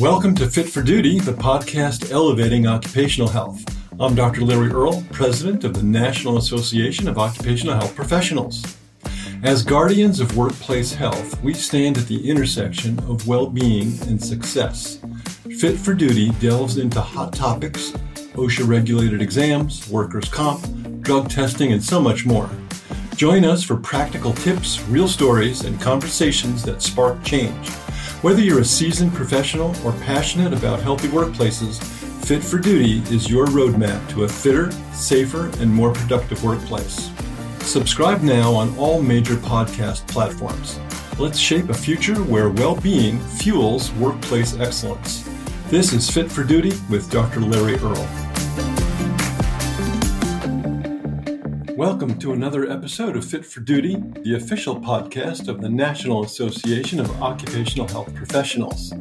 Welcome to Fit for Duty, the podcast elevating occupational health. I'm Dr. Larry Earl, president of the National Association of Occupational Health Professionals. As guardians of workplace health, we stand at the intersection of well being and success. Fit for Duty delves into hot topics, OSHA regulated exams, workers' comp, drug testing, and so much more. Join us for practical tips, real stories, and conversations that spark change. Whether you're a seasoned professional or passionate about healthy workplaces, Fit for Duty is your roadmap to a fitter, safer, and more productive workplace. Subscribe now on all major podcast platforms. Let's shape a future where well being fuels workplace excellence. This is Fit for Duty with Dr. Larry Earl. Welcome to another episode of Fit for Duty, the official podcast of the National Association of Occupational Health Professionals.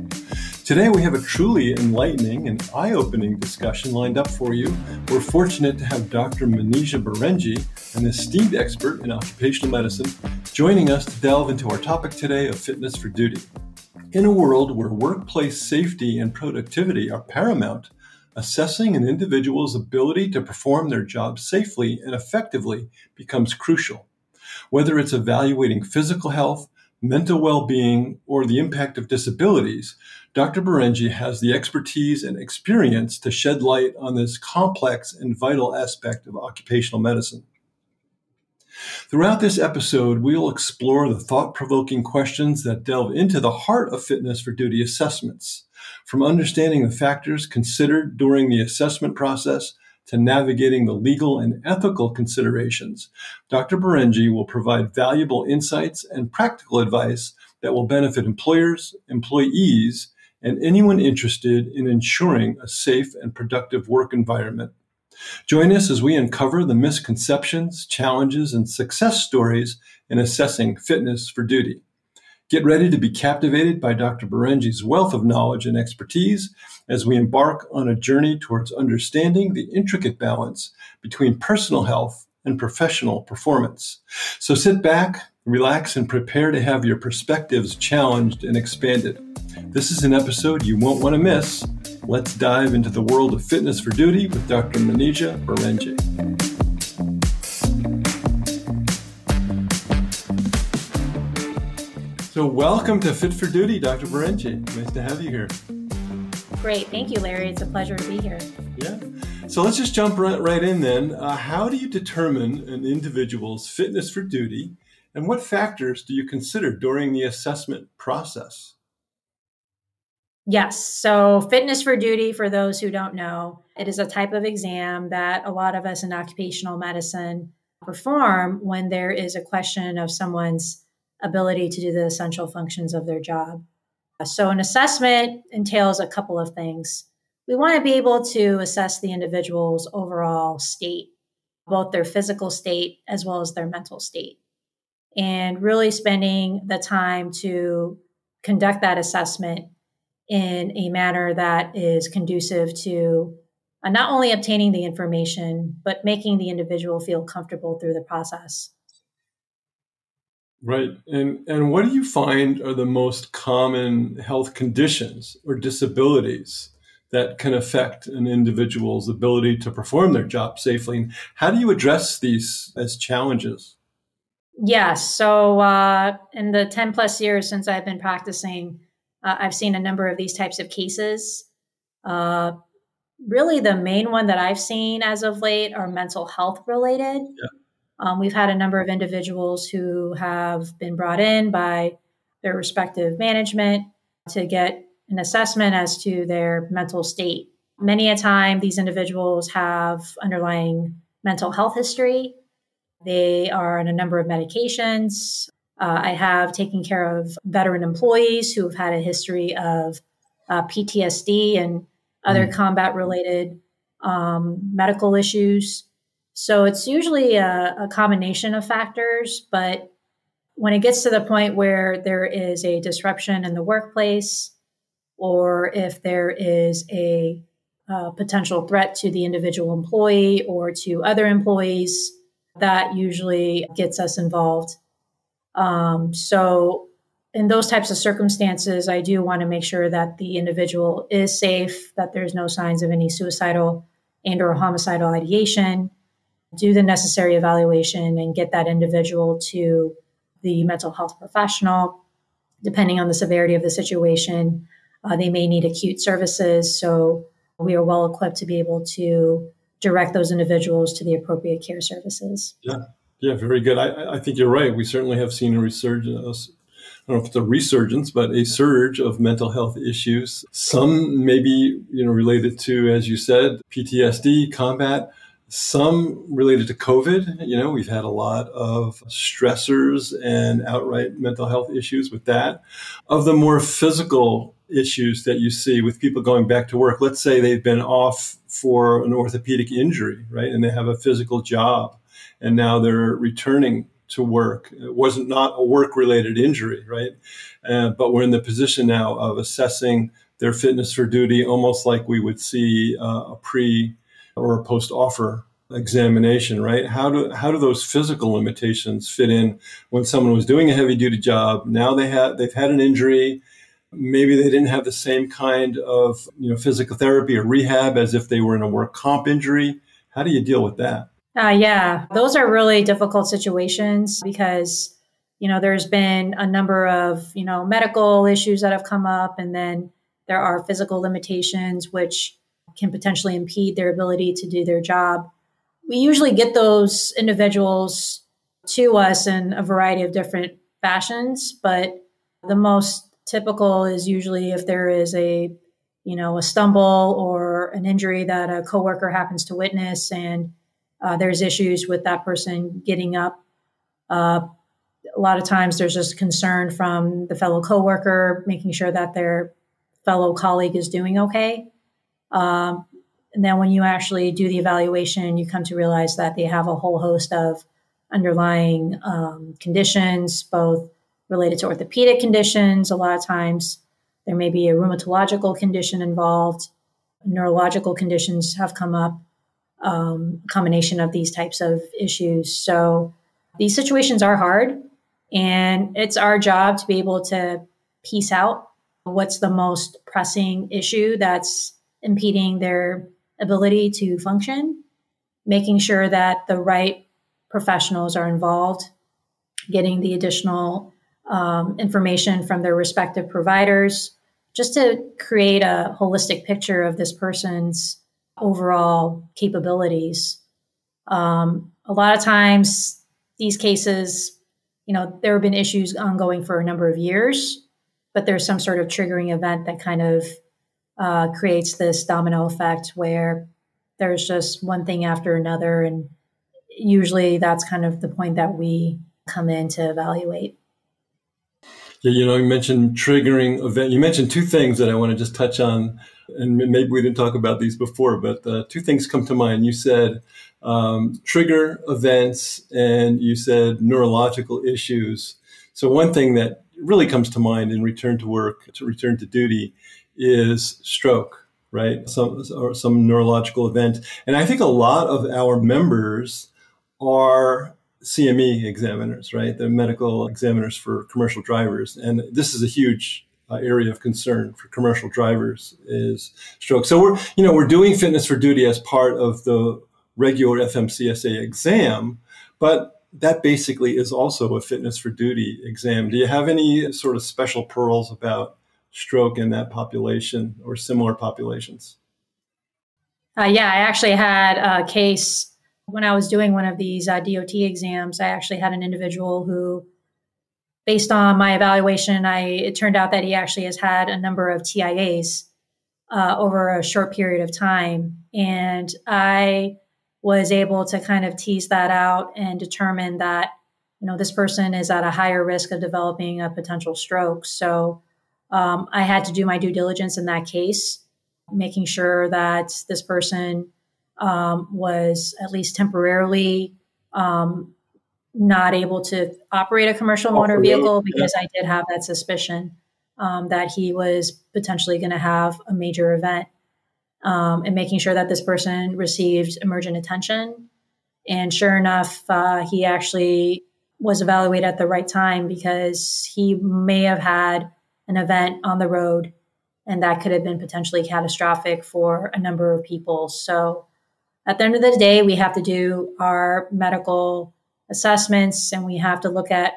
Today, we have a truly enlightening and eye opening discussion lined up for you. We're fortunate to have Dr. Manisha Berenji, an esteemed expert in occupational medicine, joining us to delve into our topic today of fitness for duty. In a world where workplace safety and productivity are paramount, assessing an individual's ability to perform their job safely and effectively becomes crucial. Whether it's evaluating physical health, mental well being, or the impact of disabilities, Dr. Berenji has the expertise and experience to shed light on this complex and vital aspect of occupational medicine. Throughout this episode, we'll explore the thought provoking questions that delve into the heart of fitness for duty assessments from understanding the factors considered during the assessment process to navigating the legal and ethical considerations, Dr. Berenji will provide valuable insights and practical advice that will benefit employers, employees, and anyone interested in ensuring a safe and productive work environment. Join us as we uncover the misconceptions, challenges, and success stories in assessing fitness for duty. Get ready to be captivated by Dr. Berenji's wealth of knowledge and expertise as we embark on a journey towards understanding the intricate balance between personal health and professional performance. So sit back, relax, and prepare to have your perspectives challenged and expanded. This is an episode you won't want to miss. Let's dive into the world of fitness for duty with Dr. Manijeh Barenji. So, welcome to Fit for Duty, Dr. Berenji. Nice to have you here. Great. Thank you, Larry. It's a pleasure to be here. Yeah. So, let's just jump right, right in then. Uh, how do you determine an individual's fitness for duty, and what factors do you consider during the assessment process? Yes. So, fitness for duty, for those who don't know, it is a type of exam that a lot of us in occupational medicine perform when there is a question of someone's ability to do the essential functions of their job. So, an assessment entails a couple of things. We want to be able to assess the individual's overall state, both their physical state as well as their mental state, and really spending the time to conduct that assessment in a manner that is conducive to uh, not only obtaining the information, but making the individual feel comfortable through the process. Right. And and what do you find are the most common health conditions or disabilities that can affect an individual's ability to perform their job safely? And how do you address these as challenges? Yes. So uh, in the 10 plus years since I've been practicing, uh, I've seen a number of these types of cases. Uh, really, the main one that I've seen as of late are mental health related. Yeah. Um, we've had a number of individuals who have been brought in by their respective management to get an assessment as to their mental state. Many a time, these individuals have underlying mental health history. They are on a number of medications. Uh, I have taken care of veteran employees who have had a history of uh, PTSD and other mm. combat related um, medical issues. So it's usually a, a combination of factors, but when it gets to the point where there is a disruption in the workplace, or if there is a, potential threat to the individual employee or to other employees, that usually gets us involved. Um, so in those types of circumstances, I do want to make sure that the individual is safe, that there's no signs of any suicidal and or homicidal ideation, do the necessary evaluation and get that individual to the mental health professional. Depending on the severity of the situation, uh, they may need acute services. So we are well equipped to be able to direct those individuals to the appropriate care services. Yeah, yeah, very good. I, I think you're right. We certainly have seen a resurgence. I don't know if it's a resurgence, but a surge of mental health issues. Some maybe you know related to, as you said, PTSD, combat. Some related to COVID. You know, we've had a lot of stressors and outright mental health issues with that. Of the more physical issues that you see with people going back to work. Let's say they've been off for an orthopedic injury, right? And they have a physical job and now they're returning to work. It wasn't not a work related injury, right? Uh, but we're in the position now of assessing their fitness for duty almost like we would see uh, a pre or a post offer examination, right? How do how do those physical limitations fit in when someone was doing a heavy duty job? Now they have they've had an injury maybe they didn't have the same kind of you know physical therapy or rehab as if they were in a work comp injury how do you deal with that uh, yeah those are really difficult situations because you know there's been a number of you know medical issues that have come up and then there are physical limitations which can potentially impede their ability to do their job. We usually get those individuals to us in a variety of different fashions but the most typical is usually if there is a you know a stumble or an injury that a coworker happens to witness and uh, there's issues with that person getting up. Uh, a lot of times there's just concern from the fellow coworker making sure that their fellow colleague is doing okay um, and then when you actually do the evaluation you come to realize that they have a whole host of underlying um, conditions both related to orthopedic conditions. A lot of times there may be a rheumatological condition involved. Neurological conditions have come up, um, combination of these types of issues. So these situations are hard, and it's our job to be able to piece out what's the most pressing issue that's impeding their ability to function, making sure that the right professionals are involved, getting the additional um, information from their respective providers, just to create a holistic picture of this person's overall capabilities. Um, a lot of times, these cases, you know, there have been issues ongoing for a number of years, but there's some sort of triggering event that kind of uh, creates this domino effect where there's just one thing after another. And usually that's kind of the point that we come in to evaluate. Yeah, you know, you mentioned triggering event. You mentioned two things that I want to just touch on, and maybe we didn't talk about these before, but uh, two things come to mind. You said um, trigger events, and you said neurological issues. So one thing that really comes to mind in return to work, to return to duty, is stroke, right? Some or some neurological event, and I think a lot of our members are CME examiners, right? The medical examiners for commercial drivers. And this is a huge uh, area of concern for commercial drivers is stroke. So we're, you know, we're doing fitness for duty as part of the regular FMCSA exam, but that basically is also a fitness for duty exam. Do you have any sort of special pearls about stroke in that population or similar populations? Uh, yeah, I actually had a case when I was doing one of these uh, DOT exams, I actually had an individual who, based on my evaluation, I it turned out that he actually has had a number of TIAs uh, over a short period of time, and I was able to kind of tease that out and determine that you know this person is at a higher risk of developing a potential stroke. So um, I had to do my due diligence in that case, making sure that this person um, was at least temporarily um, not able to operate a commercial motor vehicle because I did have that suspicion um, that he was potentially going to have a major event um, and making sure that this person received emergent attention. And sure enough, uh, he actually was evaluated at the right time because he may have had an event on the road and that could have been potentially catastrophic for a number of people. So at the end of the day, we have to do our medical assessments and we have to look at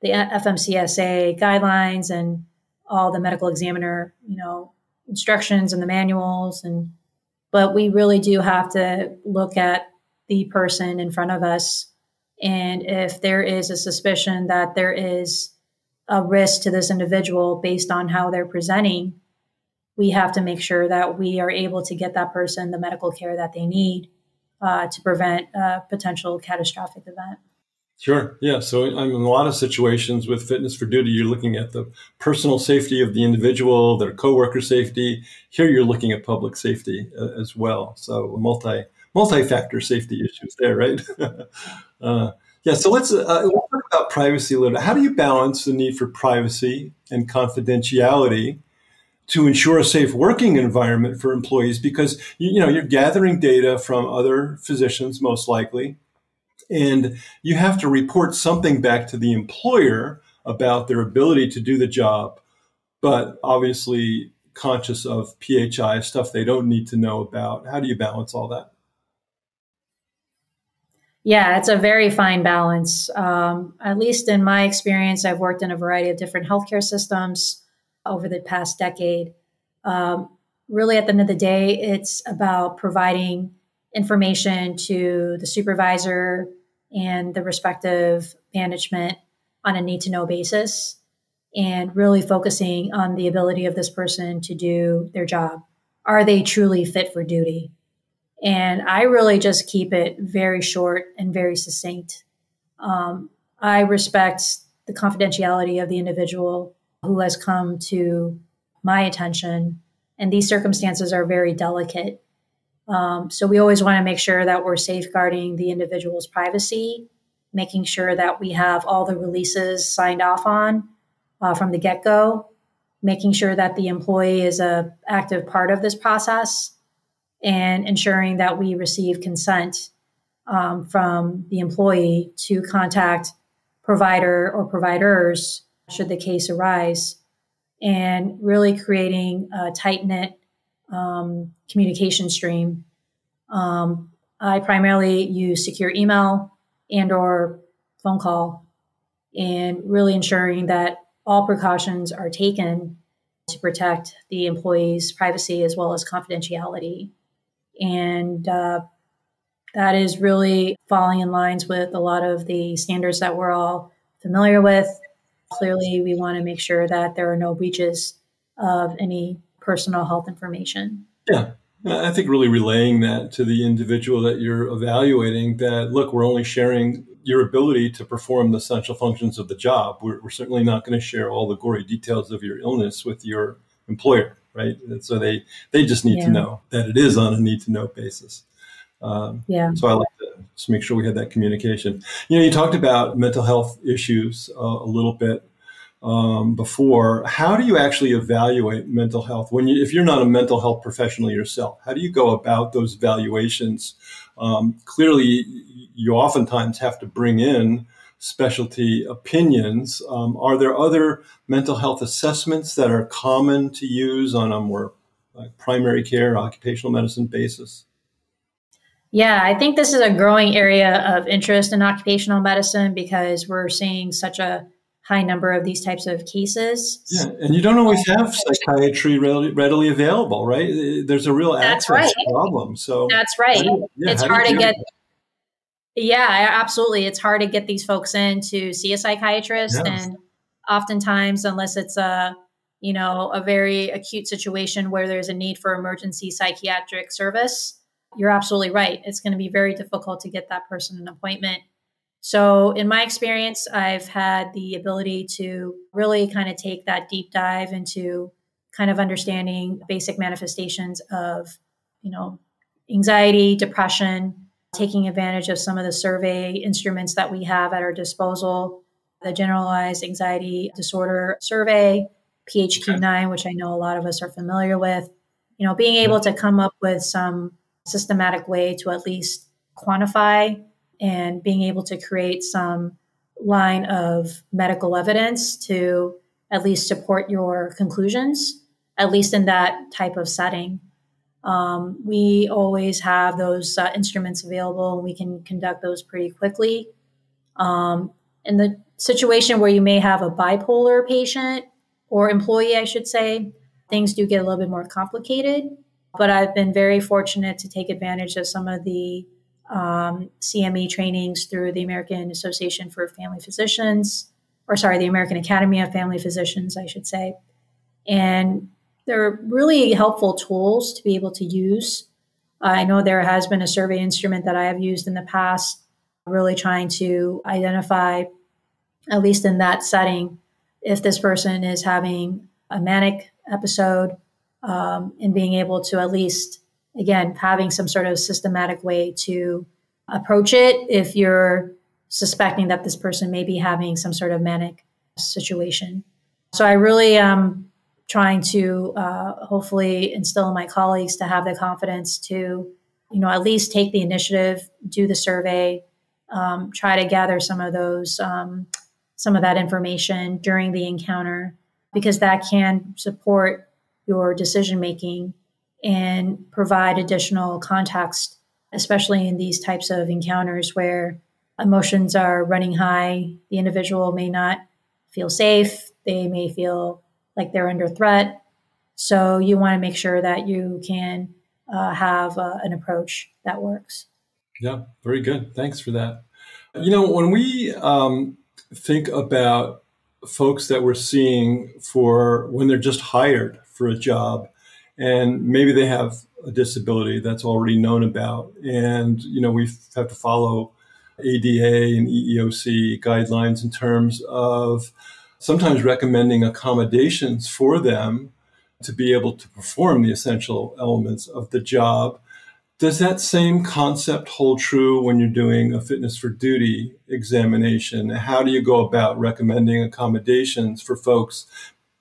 the FMCSA guidelines and all the medical examiner, you know, instructions and the manuals and but we really do have to look at the person in front of us and if there is a suspicion that there is a risk to this individual based on how they're presenting, we have to make sure that we are able to get that person the medical care that they need uh, to prevent a potential catastrophic event. Sure. Yeah. So in a lot of situations with fitness for duty, you're looking at the personal safety of the individual, their coworker safety. Here, you're looking at public safety uh, as well. So multi multi-factor safety issues there, right? uh, yeah. So let's, uh, let's about privacy a little. How do you balance the need for privacy and confidentiality to ensure a safe working environment for employees? Because you, you know you're gathering data from other physicians, most likely and you have to report something back to the employer about their ability to do the job, but obviously conscious of PHI stuff they don't need to know about. How do you balance all that? Yeah, it's a very fine balance. Um, at least in my experience, I've worked in a variety of different healthcare systems over the past decade. Um, really, at the end of the day, it's about providing information to the supervisor and the respective management on a need to know basis and really focusing on the ability of this person to do their job. Are they truly fit for duty? And I really just keep it very short and very succinct. Um, I respect the confidentiality of the individual who has come to my attention. And these circumstances are very delicate. Um, so we always want to make sure that we're safeguarding the individual's privacy, making sure that we have all the releases signed off on uh, from the get go, making sure that the employee is a active part of this process, and ensuring that we receive consent um, from the employee to contact provider or providers should the case arise, and really creating a tight knit um, communication stream. Um, I primarily use secure email and or phone call and really ensuring that all precautions are taken to protect the employee's privacy as well as confidentiality. And uh, that is really falling in lines with a lot of the standards that we're all familiar with. Clearly, we want to make sure that there are no breaches of any personal health information. Yeah. I think really relaying that to the individual that you're evaluating that, look, we're only sharing your ability to perform the essential functions of the job. We're, we're certainly not going to share all the gory details of your illness with your employer, right? And so they, they just need yeah. to know that it is on a need to know basis. Um, yeah. So I like to just make sure we had that communication. You know, you talked about mental health issues uh, a little bit um, before. How do you actually evaluate mental health when you, if you're not a mental health professional yourself? How do you go about those evaluations? Um, clearly, you oftentimes have to bring in specialty opinions. Um, are there other mental health assessments that are common to use on a more like primary care, occupational medicine basis? Yeah, I think this is a growing area of interest in occupational medicine because we're seeing such a high number of these types of cases. Yeah, and you don't always have psychiatry readily, available, right? There's a real That's access right. problem. So That's right. Yeah, it's hard to get. Yeah, absolutely. It's hard to get these folks in to see a psychiatrist, yes. and oftentimes, unless it's a you know a very acute situation where there's a need for emergency psychiatric service, you're absolutely right. It's going to be very difficult to get that person an appointment so, in my experience, I've had the ability to really kind of take that deep dive into kind of understanding basic manifestations of, you know, anxiety, depression, taking advantage of some of the survey instruments that we have at our disposal, the generalized anxiety disorder survey, PHQ-9, which I know a lot of us are familiar with, you know, being able to come up with some systematic way to at least quantify and being able to create some line of medical evidence to at least support your conclusions, at least in that type of setting. Um, we always have those uh, instruments available and we can conduct those pretty quickly. Um, in the situation where you may have a bipolar patient or employee, I should say, things do get a little bit more complicated. But I've been very fortunate to take advantage of some of the um, CME trainings through the American Association for Family Physicians, or sorry, the American Academy of Family Physicians, I should say. And they're really helpful tools to be able to use. I know there has been a survey instrument that I have used in the past, really trying to identify, at least in that setting, if this person is having a manic episode um, and being able to at least, again, having some sort of systematic way to approach it if you're suspecting that this person may be having some sort of manic situation. So I really am trying to uh, hopefully instill in my colleagues to have the confidence to, you know, at least take the initiative, do the survey, um, try to gather some of those, um, some of that information during the encounter, because that can support your decision making and provide additional context, especially in these types of encounters where emotions are running high. The individual may not feel safe, they may feel like they're under threat. So you want to make sure that you can uh, have uh, an approach that works. Yeah, very good. Thanks for that. You know, when we um, think about folks that we're seeing for when they're just hired for a job and maybe they have a disability that's already known about and you know we have to follow ADA and EEOC guidelines in terms of sometimes recommending accommodations for them to be able to perform the essential elements of the job does that same concept hold true when you're doing a fitness for duty examination? How do you go about recommending accommodations for folks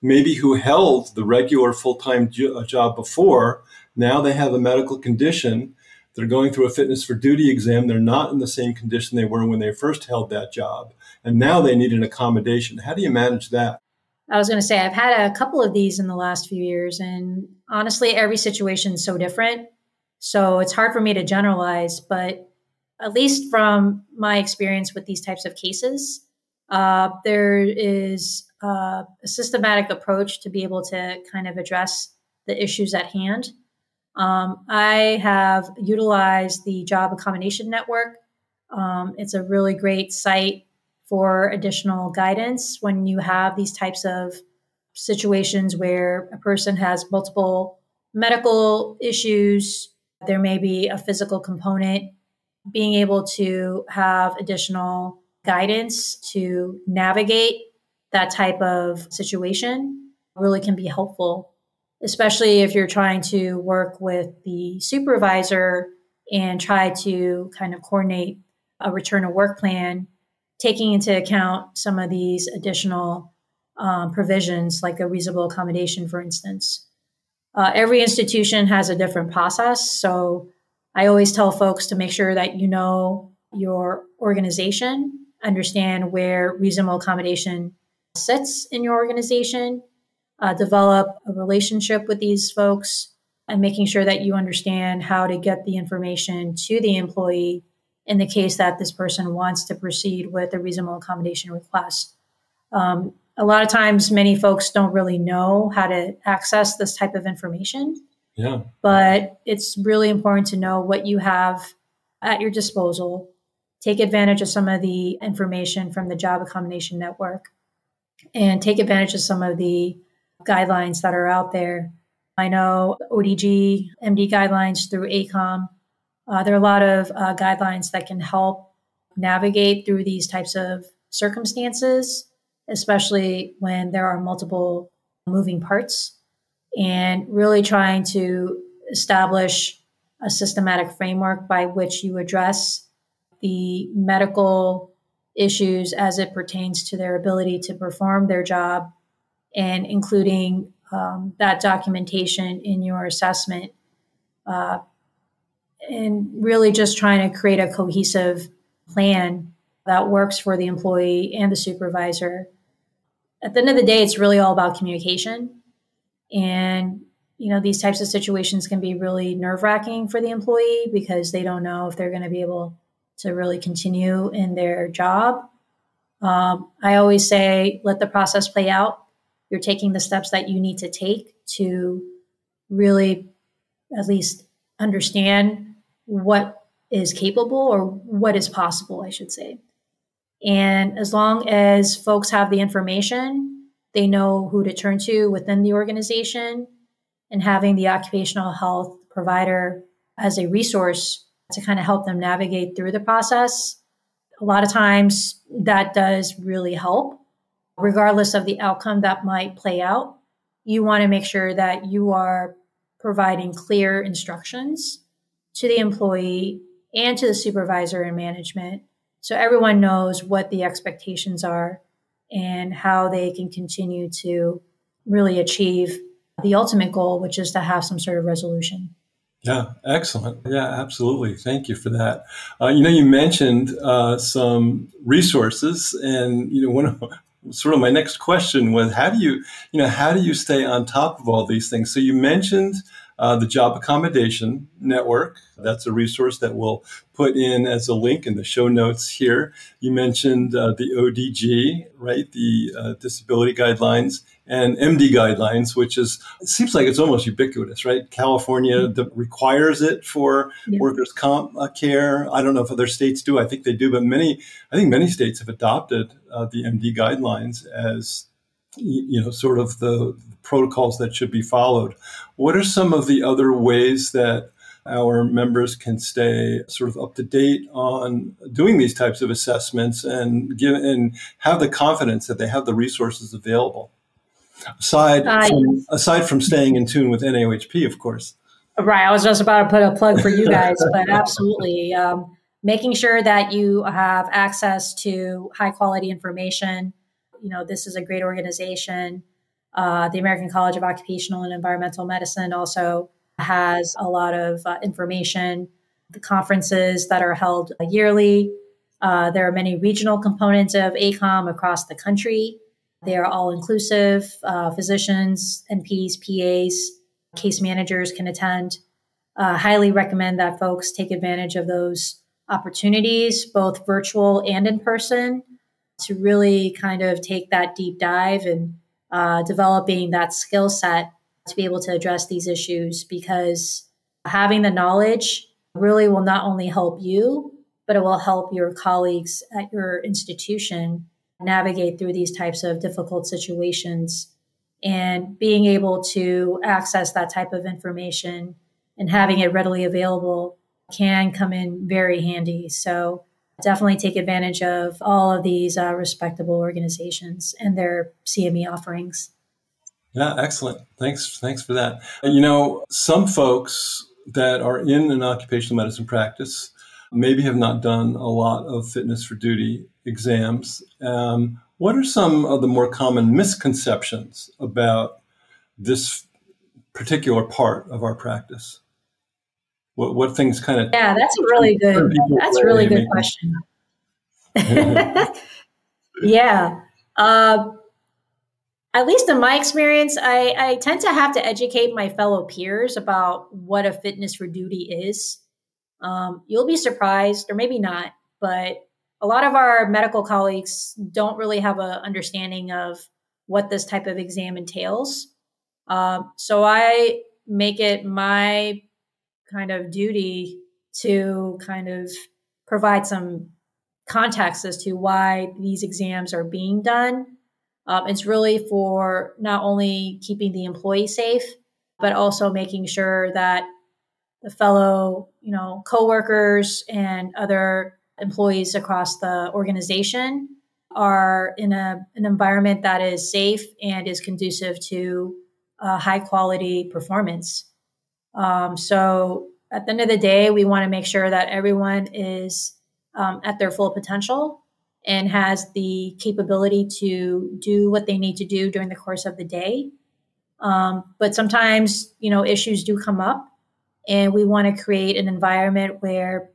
maybe who held the regular full-time jo- uh, job before? Now they have a medical condition. They're going through a fitness for duty exam. They're not in the same condition they were when they first held that job. And now they need an accommodation. How do you manage that? I was going to say, I've had a couple of these in the last few years. And honestly, every situation is so different so it's hard for me to generalize, but at least from my experience with these types of cases, uh, there is uh, a systematic approach to be able to kind of address the issues at hand. Um, I have utilized the Job Accommodation Network. Um, it's a really great site for additional guidance when you have these types of situations where a person has multiple medical issues, there may be a physical component. Being able to have additional guidance to navigate that type of situation really can be helpful, especially if you're trying to work with the supervisor and try to kind of coordinate a return to work plan, taking into account some of these additional um, provisions, like a reasonable accommodation, for instance. Uh, every institution has a different process. So I always tell folks to make sure that you know your organization, understand where reasonable accommodation sits in your organization, uh, develop a relationship with these folks, and making sure that you understand how to get the information to the employee in the case that this person wants to proceed with a reasonable accommodation request. Um, a lot of times many folks don't really know how to access this type of information. Yeah. But it's really important to know what you have at your disposal. Take advantage of some of the information from the Job Accommodation Network and take advantage of some of the guidelines that are out there. I know ODG, MD guidelines through ACOEM. Uh, there are a lot of uh, guidelines that can help navigate through these types of circumstances especially when there are multiple moving parts, and really trying to establish a systematic framework by which you address the medical issues as it pertains to their ability to perform their job and including um, that documentation in your assessment uh, and really just trying to create a cohesive plan that works for the employee and the supervisor. At the end of the day, it's really all about communication. And, you know, these types of situations can be really nerve wracking for the employee because they don't know if they're going to be able to really continue in their job. Um, I always say, let the process play out. You're taking the steps that you need to take to really at least understand what is capable or what is possible, I should say. And as long as folks have the information, they know who to turn to within the organization, and having the occupational health provider as a resource to kind of help them navigate through the process. A lot of times that does really help, regardless of the outcome that might play out. You want to make sure that you are providing clear instructions to the employee and to the supervisor and management so everyone knows what the expectations are and how they can continue to really achieve the ultimate goal, which is to have some sort of resolution. Yeah, excellent. Yeah, absolutely. Thank you for that. Uh, you know, you mentioned uh, some resources, and you know, one of sort of my next question was, how do you, you know, how do you stay on top of all these things? So you mentioned uh, the Job Accommodation Network. That's a resource that we'll put in as a link in the show notes here. You mentioned uh, the ODG, right? The uh, Disability Guidelines and MD Guidelines, which is it seems like it's almost ubiquitous, right? California mm-hmm. requires it for yeah. workers' comp uh, care. I don't know if other states do. I think they do, but many, I think many states have adopted uh, the MD Guidelines as you know sort of the protocols that should be followed. What are some of the other ways that our members can stay sort of up to date on doing these types of assessments and give and have the confidence that they have the resources available? Aside uh, from, aside from staying in tune with NAOHP of course. Right I was just about to put a plug for you guys but absolutely um, making sure that you have access to high quality information you know, this is a great organization. Uh, the American College of Occupational and Environmental Medicine also has a lot of uh, information. The conferences that are held yearly. Uh, there are many regional components of ACOEM across the country. They are all inclusive. Uh, physicians, NPs, PAs, case managers can attend. Uh, highly recommend that folks take advantage of those opportunities, both virtual and in person to really kind of take that deep dive and uh, developing that skill set to be able to address these issues because having the knowledge really will not only help you, but it will help your colleagues at your institution navigate through these types of difficult situations. And being able to access that type of information and having it readily available can come in very handy. So definitely take advantage of all of these uh, respectable organizations and their CME offerings. Yeah, excellent. Thanks, thanks for that. You know, some folks that are in an occupational medicine practice maybe have not done a lot of fitness for duty exams. Um, what are some of the more common misconceptions about this particular part of our practice? What what things kind of yeah, that's a really good. That's a really good question. yeah. Uh, at least in my experience, I, I tend to have to educate my fellow peers about what a fitness for duty is. Um, you'll be surprised, or maybe not, but a lot of our medical colleagues don't really have an understanding of what this type of exam entails. Uh, so I make it my kind of duty to kind of provide some context as to why these exams are being done. Um, it's really for not only keeping the employee safe, but also making sure that the fellow, you know, coworkers and other employees across the organization are in a, an environment that is safe and is conducive to uh, high quality performance. Um, so at the end of the day, we want to make sure that everyone is um, at their full potential and has the capability to do what they need to do during the course of the day. Um, but sometimes, you know, issues do come up, and we want to create an environment where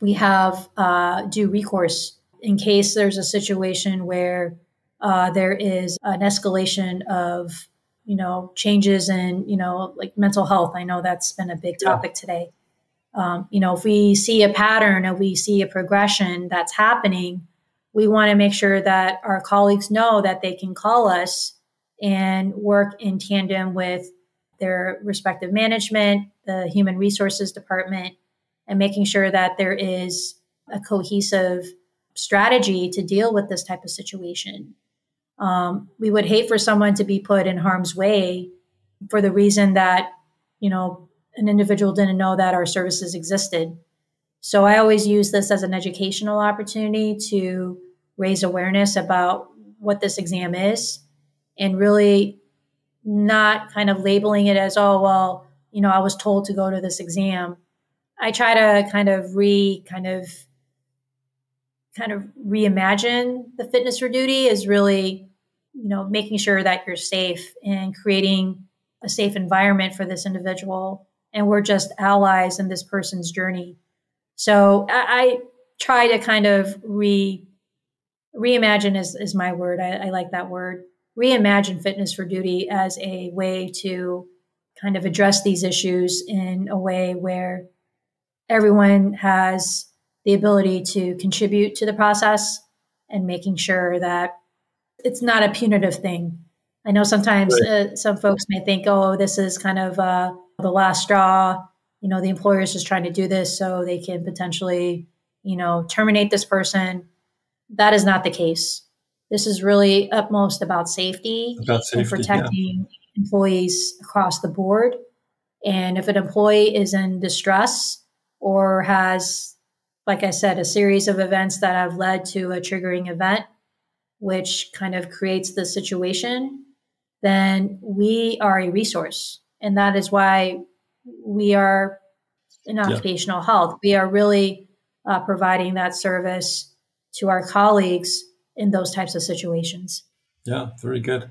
we have uh, due recourse in case there's a situation where uh, there is an escalation of you know changes in you know like mental health. I know that's been a big topic yeah. today. Um, you know if we see a pattern or we see a progression that's happening we want to make sure that our colleagues know that they can call us and work in tandem with their respective management the human resources department and making sure that there is a cohesive strategy to deal with this type of situation um, we would hate for someone to be put in harm's way for the reason that, you know, an individual didn't know that our services existed. So I always use this as an educational opportunity to raise awareness about what this exam is and really not kind of labeling it as, oh, well, you know, I was told to go to this exam. I try to kind of re kind of kind of reimagine the fitness for duty is really you know making sure that you're safe and creating a safe environment for this individual. And we're just allies in this person's journey. So i, I try to kind of re reimagine is, is my word. I, I like that word. Reimagine fitness for duty as a way to kind of address these issues in a way where everyone has the ability to contribute to the process and making sure that it's not a punitive thing. I know sometimes right. uh, some folks may think, oh, this is kind of uh, the last straw. You know, the employer is just trying to do this so they can potentially, you know, terminate this person. That is not the case. This is really utmost about safety, about safety and protecting yeah. employees across the board. And if an employee is in distress or has like I said, a series of events that have led to a triggering event, which kind of creates the situation, then we are a resource. And that is why we are in occupational yeah. health. We are really uh, providing that service to our colleagues in those types of situations. Yeah, very good.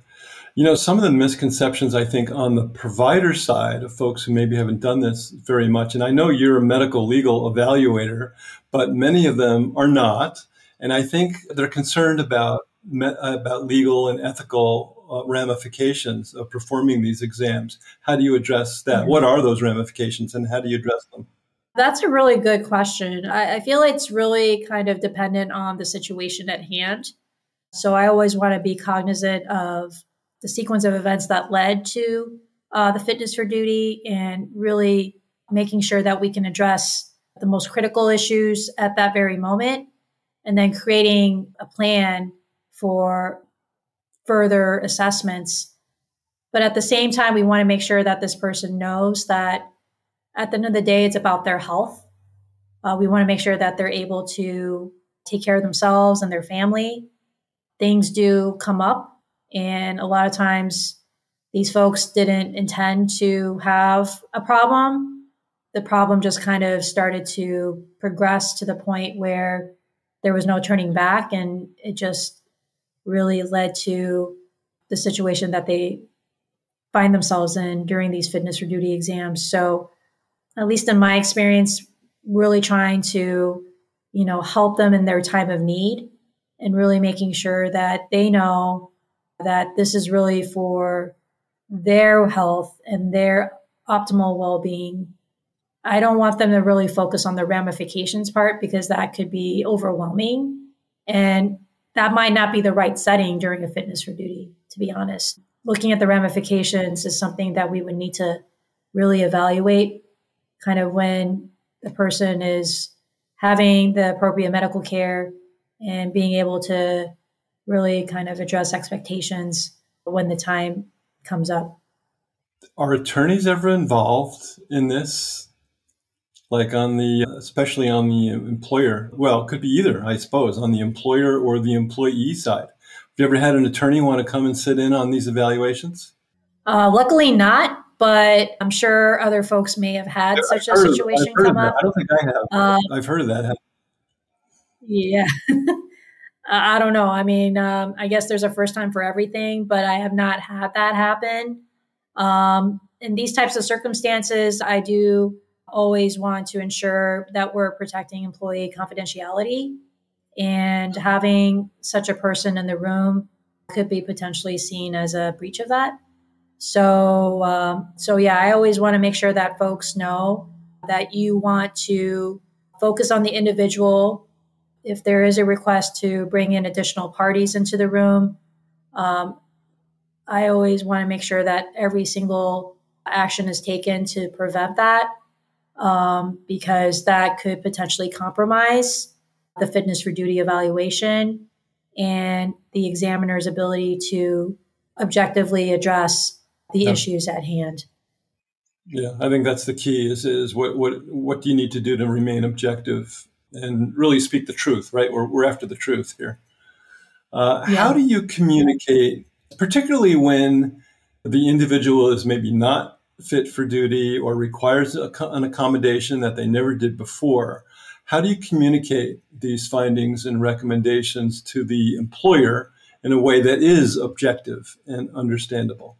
You know, some of the misconceptions I think on the provider side of folks who maybe haven't done this very much, and I know you're a medical legal evaluator, but many of them are not. And I think they're concerned about about legal and ethical uh, ramifications of performing these exams. How do you address that? Mm-hmm. What are those ramifications, and how do you address them? That's a really good question. I, I feel it's really kind of dependent on the situation at hand. So I always want to be cognizant of the sequence of events that led to uh, the fitness for duty and really making sure that we can address the most critical issues at that very moment and then creating a plan for further assessments but at the same time we want to make sure that this person knows that at the end of the day it's about their health uh, we want to make sure that they're able to take care of themselves and their family things do come up and a lot of times, these folks didn't intend to have a problem. The problem just kind of started to progress to the point where there was no turning back. And it just really led to the situation that they find themselves in during these fitness for duty exams. So, at least in my experience, really trying to, you know, help them in their time of need and really making sure that they know that this is really for their health and their optimal well being. I don't want them to really focus on the ramifications part because that could be overwhelming. And that might not be the right setting during a fitness for duty, to be honest. Looking at the ramifications is something that we would need to really evaluate kind of when the person is having the appropriate medical care and being able to really kind of address expectations when the time comes up. Are attorneys ever involved in this? Like on the, especially on the employer? Well, it could be either, I suppose, on the employer or the employee side. Have you ever had an attorney want to come and sit in on these evaluations? Uh, luckily, not. But I'm sure other folks may have had yeah, such a situation come up. I don't think I have. Uh, I've heard of that. Yeah. I don't know. I mean, um, I guess there's a first time for everything, but I have not had that happen. Um, in these types of circumstances, I do always want to ensure that we're protecting employee confidentiality And having such a person in the room could be potentially seen as a breach of that. So, um, so yeah, I always want to make sure that folks know that you want to focus on the individual. If there is a request to bring in additional parties into the room, um, I always want to make sure that every single action is taken to prevent that, um, because that could potentially compromise the fitness for duty evaluation and the examiner's ability to objectively address the yeah. issues at hand. Yeah, I think that's the key is is what what what do you need to do to remain objective and really speak the truth, right? We're, we're after the truth here. Uh, yeah. How do you communicate, particularly when the individual is maybe not fit for duty or requires a, an accommodation that they never did before? How do you communicate these findings and recommendations to the employer in a way that is objective and understandable?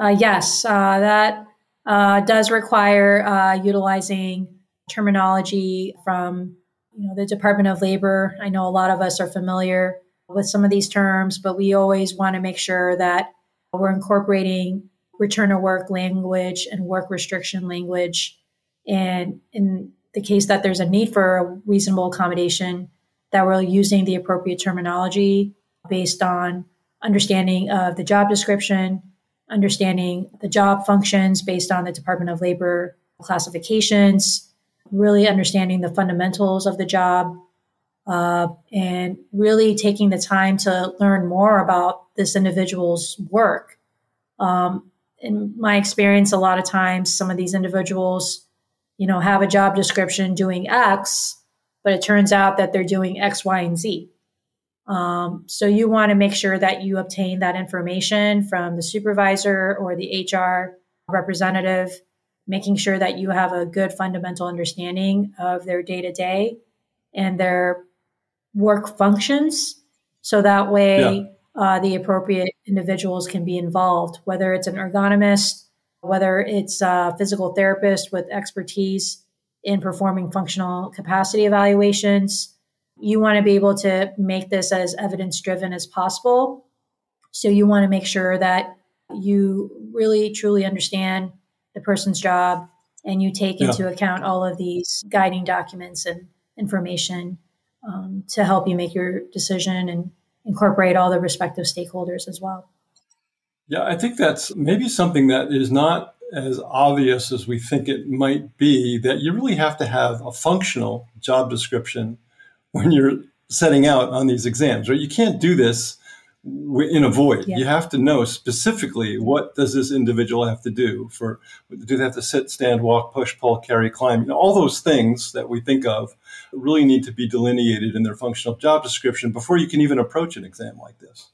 Uh, yes, uh, that uh, does require uh, utilizing terminology from you know the Department of Labor. I know a lot of us are familiar with some of these terms, but we always want to make sure that we're incorporating return to work language and work restriction language. And in the case that there's a need for a reasonable accommodation, that we're using the appropriate terminology based on understanding of the job description, understanding the job functions based on the Department of Labor classifications, really understanding the fundamentals of the job, uh, and really taking the time to learn more about this individual's work. Um, in my experience, a lot of times some of these individuals, you know, have a job description doing X, but it turns out that they're doing X, Y, and Z. Um, so you want to make sure that you obtain that information from the supervisor or the HR representative, making sure that you have a good fundamental understanding of their day to day and their work functions. So that way, yeah. Uh, the appropriate individuals can be involved, whether it's an ergonomist, whether it's a physical therapist with expertise in performing functional capacity evaluations you want to be able to make this as evidence driven as possible. So you want to make sure that you really truly understand the person's job and you take yeah. into account all of these guiding documents and information um, to help you make your decision and incorporate all the respective stakeholders as well. Yeah, I think that's maybe something that is not as obvious as we think it might be that you really have to have a functional job description when you're setting out on these exams, right? You can't do this in a void. Yeah. You have to know specifically what does this individual have to do for do they have to sit, stand, walk, push, pull, carry, climb? You know, all those things that we think of really need to be delineated in their functional job description before you can even approach an exam like this.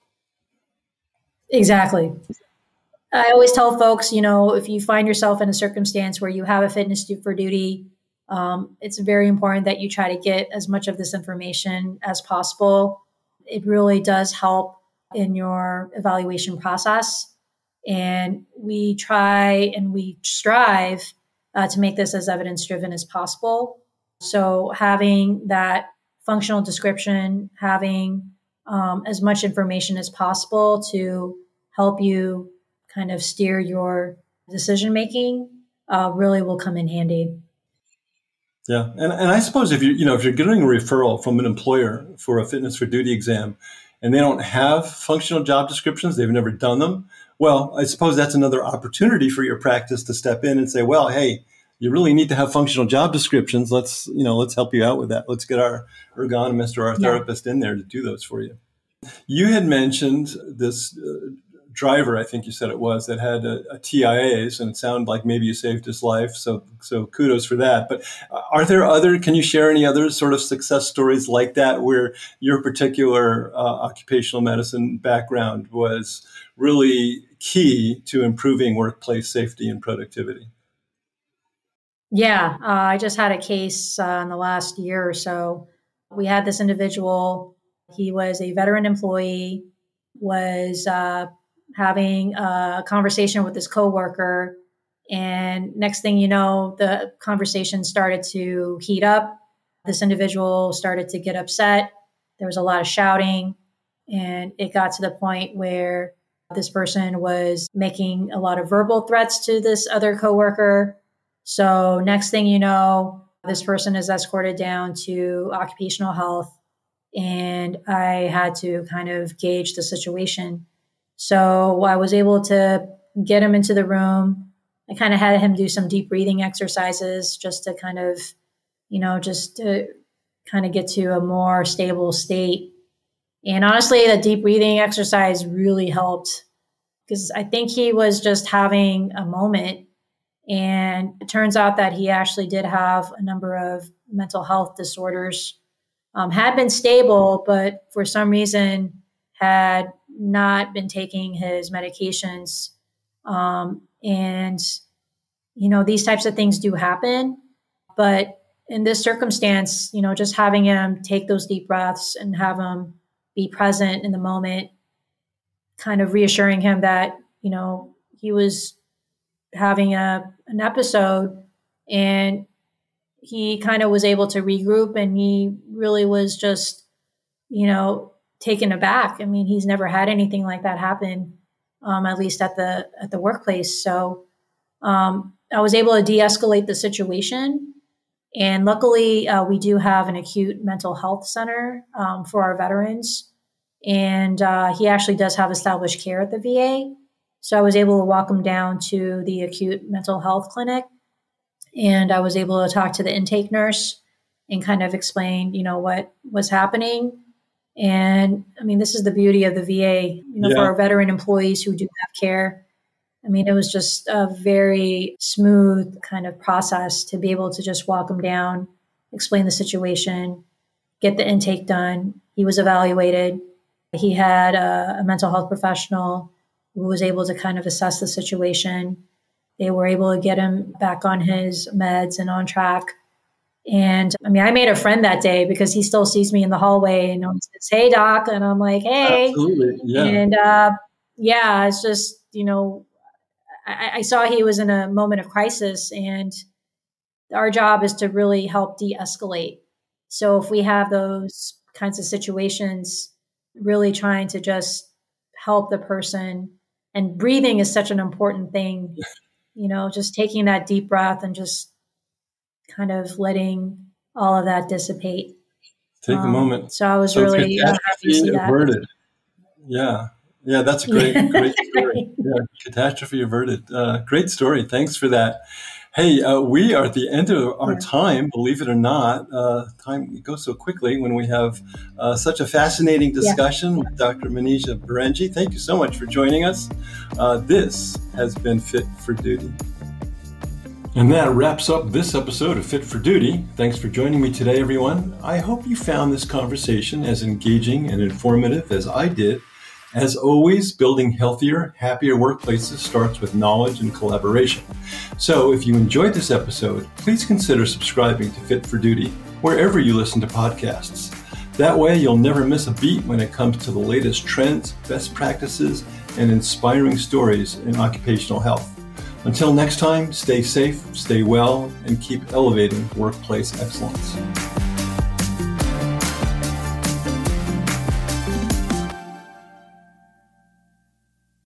Exactly. I always tell folks, you know, if you find yourself in a circumstance where you have a fitness for duty um, it's very important that you try to get as much of this information as possible. It really does help in your evaluation process. And we try and we strive uh, to make this as evidence driven as possible. So, having that functional description, having um, as much information as possible to help you kind of steer your decision making uh, really will come in handy. Yeah, and, and I suppose if you you know if you're getting a referral from an employer for a fitness for duty exam, and they don't have functional job descriptions, they've never done them. Well, I suppose that's another opportunity for your practice to step in and say, well, hey, you really need to have functional job descriptions. Let's you know let's help you out with that. Let's get our ergonomist or our yeah. therapist in there to do those for you. You had mentioned this uh, driver, I think you said it was, that had a, a, TIAs, and it sounded like maybe you saved his life. So, so kudos for that. But uh, are there other? Can you share any other sort of success stories like that, where your particular uh, occupational medicine background was really key to improving workplace safety and productivity? Yeah, uh, I just had a case uh, in the last year or so. We had this individual. He was a veteran employee was uh, having a conversation with his coworker. And next thing you know, the conversation started to heat up. This individual started to get upset. there was a lot of shouting, and it got to the point where this person was making a lot of verbal threats to this other coworker. So, next thing you know, this person is escorted down to occupational health, and I had to kind of gauge the situation. So, I was able to get him into the room. I kind of had him do some deep breathing exercises just to kind of, you know, just to kind of get to a more stable state. And honestly, the deep breathing exercise really helped because I think he was just having a moment. And it turns out that he actually did have a number of mental health disorders, um, had been stable, but for some reason had not been taking his medications. Um, and, you know, these types of things do happen. But in this circumstance, you know, just having him take those deep breaths and have him be present in the moment, kind of reassuring him that, you know, he was having a an episode and he kind of was able to regroup and he really was just, you know, taken aback. I mean, he's never had anything like that happen, um, at least at the at the workplace. So um, I was able to de-escalate the situation and luckily, uh, we do have an acute mental health center um, for our veterans. And uh, he actually does have established care at the VA. So I was able to walk him down to the acute mental health clinic. And I was able to talk to the intake nurse and kind of explain, you know, what was happening. And I mean, this is the beauty of the VA, you know, yeah. for our veteran employees who do have care I mean, it was just a very smooth kind of process to be able to just walk him down, explain the situation, get the intake done. He was evaluated. He had a, a mental health professional who was able to kind of assess the situation. They were able to get him back on his meds and on track. And I mean, I made a friend that day because he still sees me in the hallway and says, Hey, doc. And I'm like, Hey. Absolutely. Yeah. And uh, yeah, it's just, you know, I, I saw he was in a moment of crisis, and our job is to really help de escalate. So if we have those kinds of situations, really trying to just help the person, and breathing is such an important thing, you know, just taking that deep breath and just kind of letting all of that dissipate. Take um, a moment. So I was so really happy to see that. Averted. Yeah, yeah, that's a great, great story. Yeah, catastrophe averted. Uh, great story. Thanks for that. Hey, uh, we are at the end of our time, believe it or not. Uh, time goes so quickly when we have uh, such a fascinating discussion yeah. with Dr. Manisha Berenji. Thank you so much for joining us. Uh, this has been Fit for Duty. And that wraps up this episode of Fit for Duty. Thanks for joining me today, everyone. I hope you found this conversation as engaging and informative as I did. As always, building healthier, happier workplaces starts with knowledge and collaboration. So if you enjoyed this episode, please consider subscribing to Fit for Duty wherever you listen to podcasts. That way, you'll never miss a beat when it comes to the latest trends, best practices, and inspiring stories in occupational health. Until next time, stay safe, stay well, and keep elevating workplace excellence.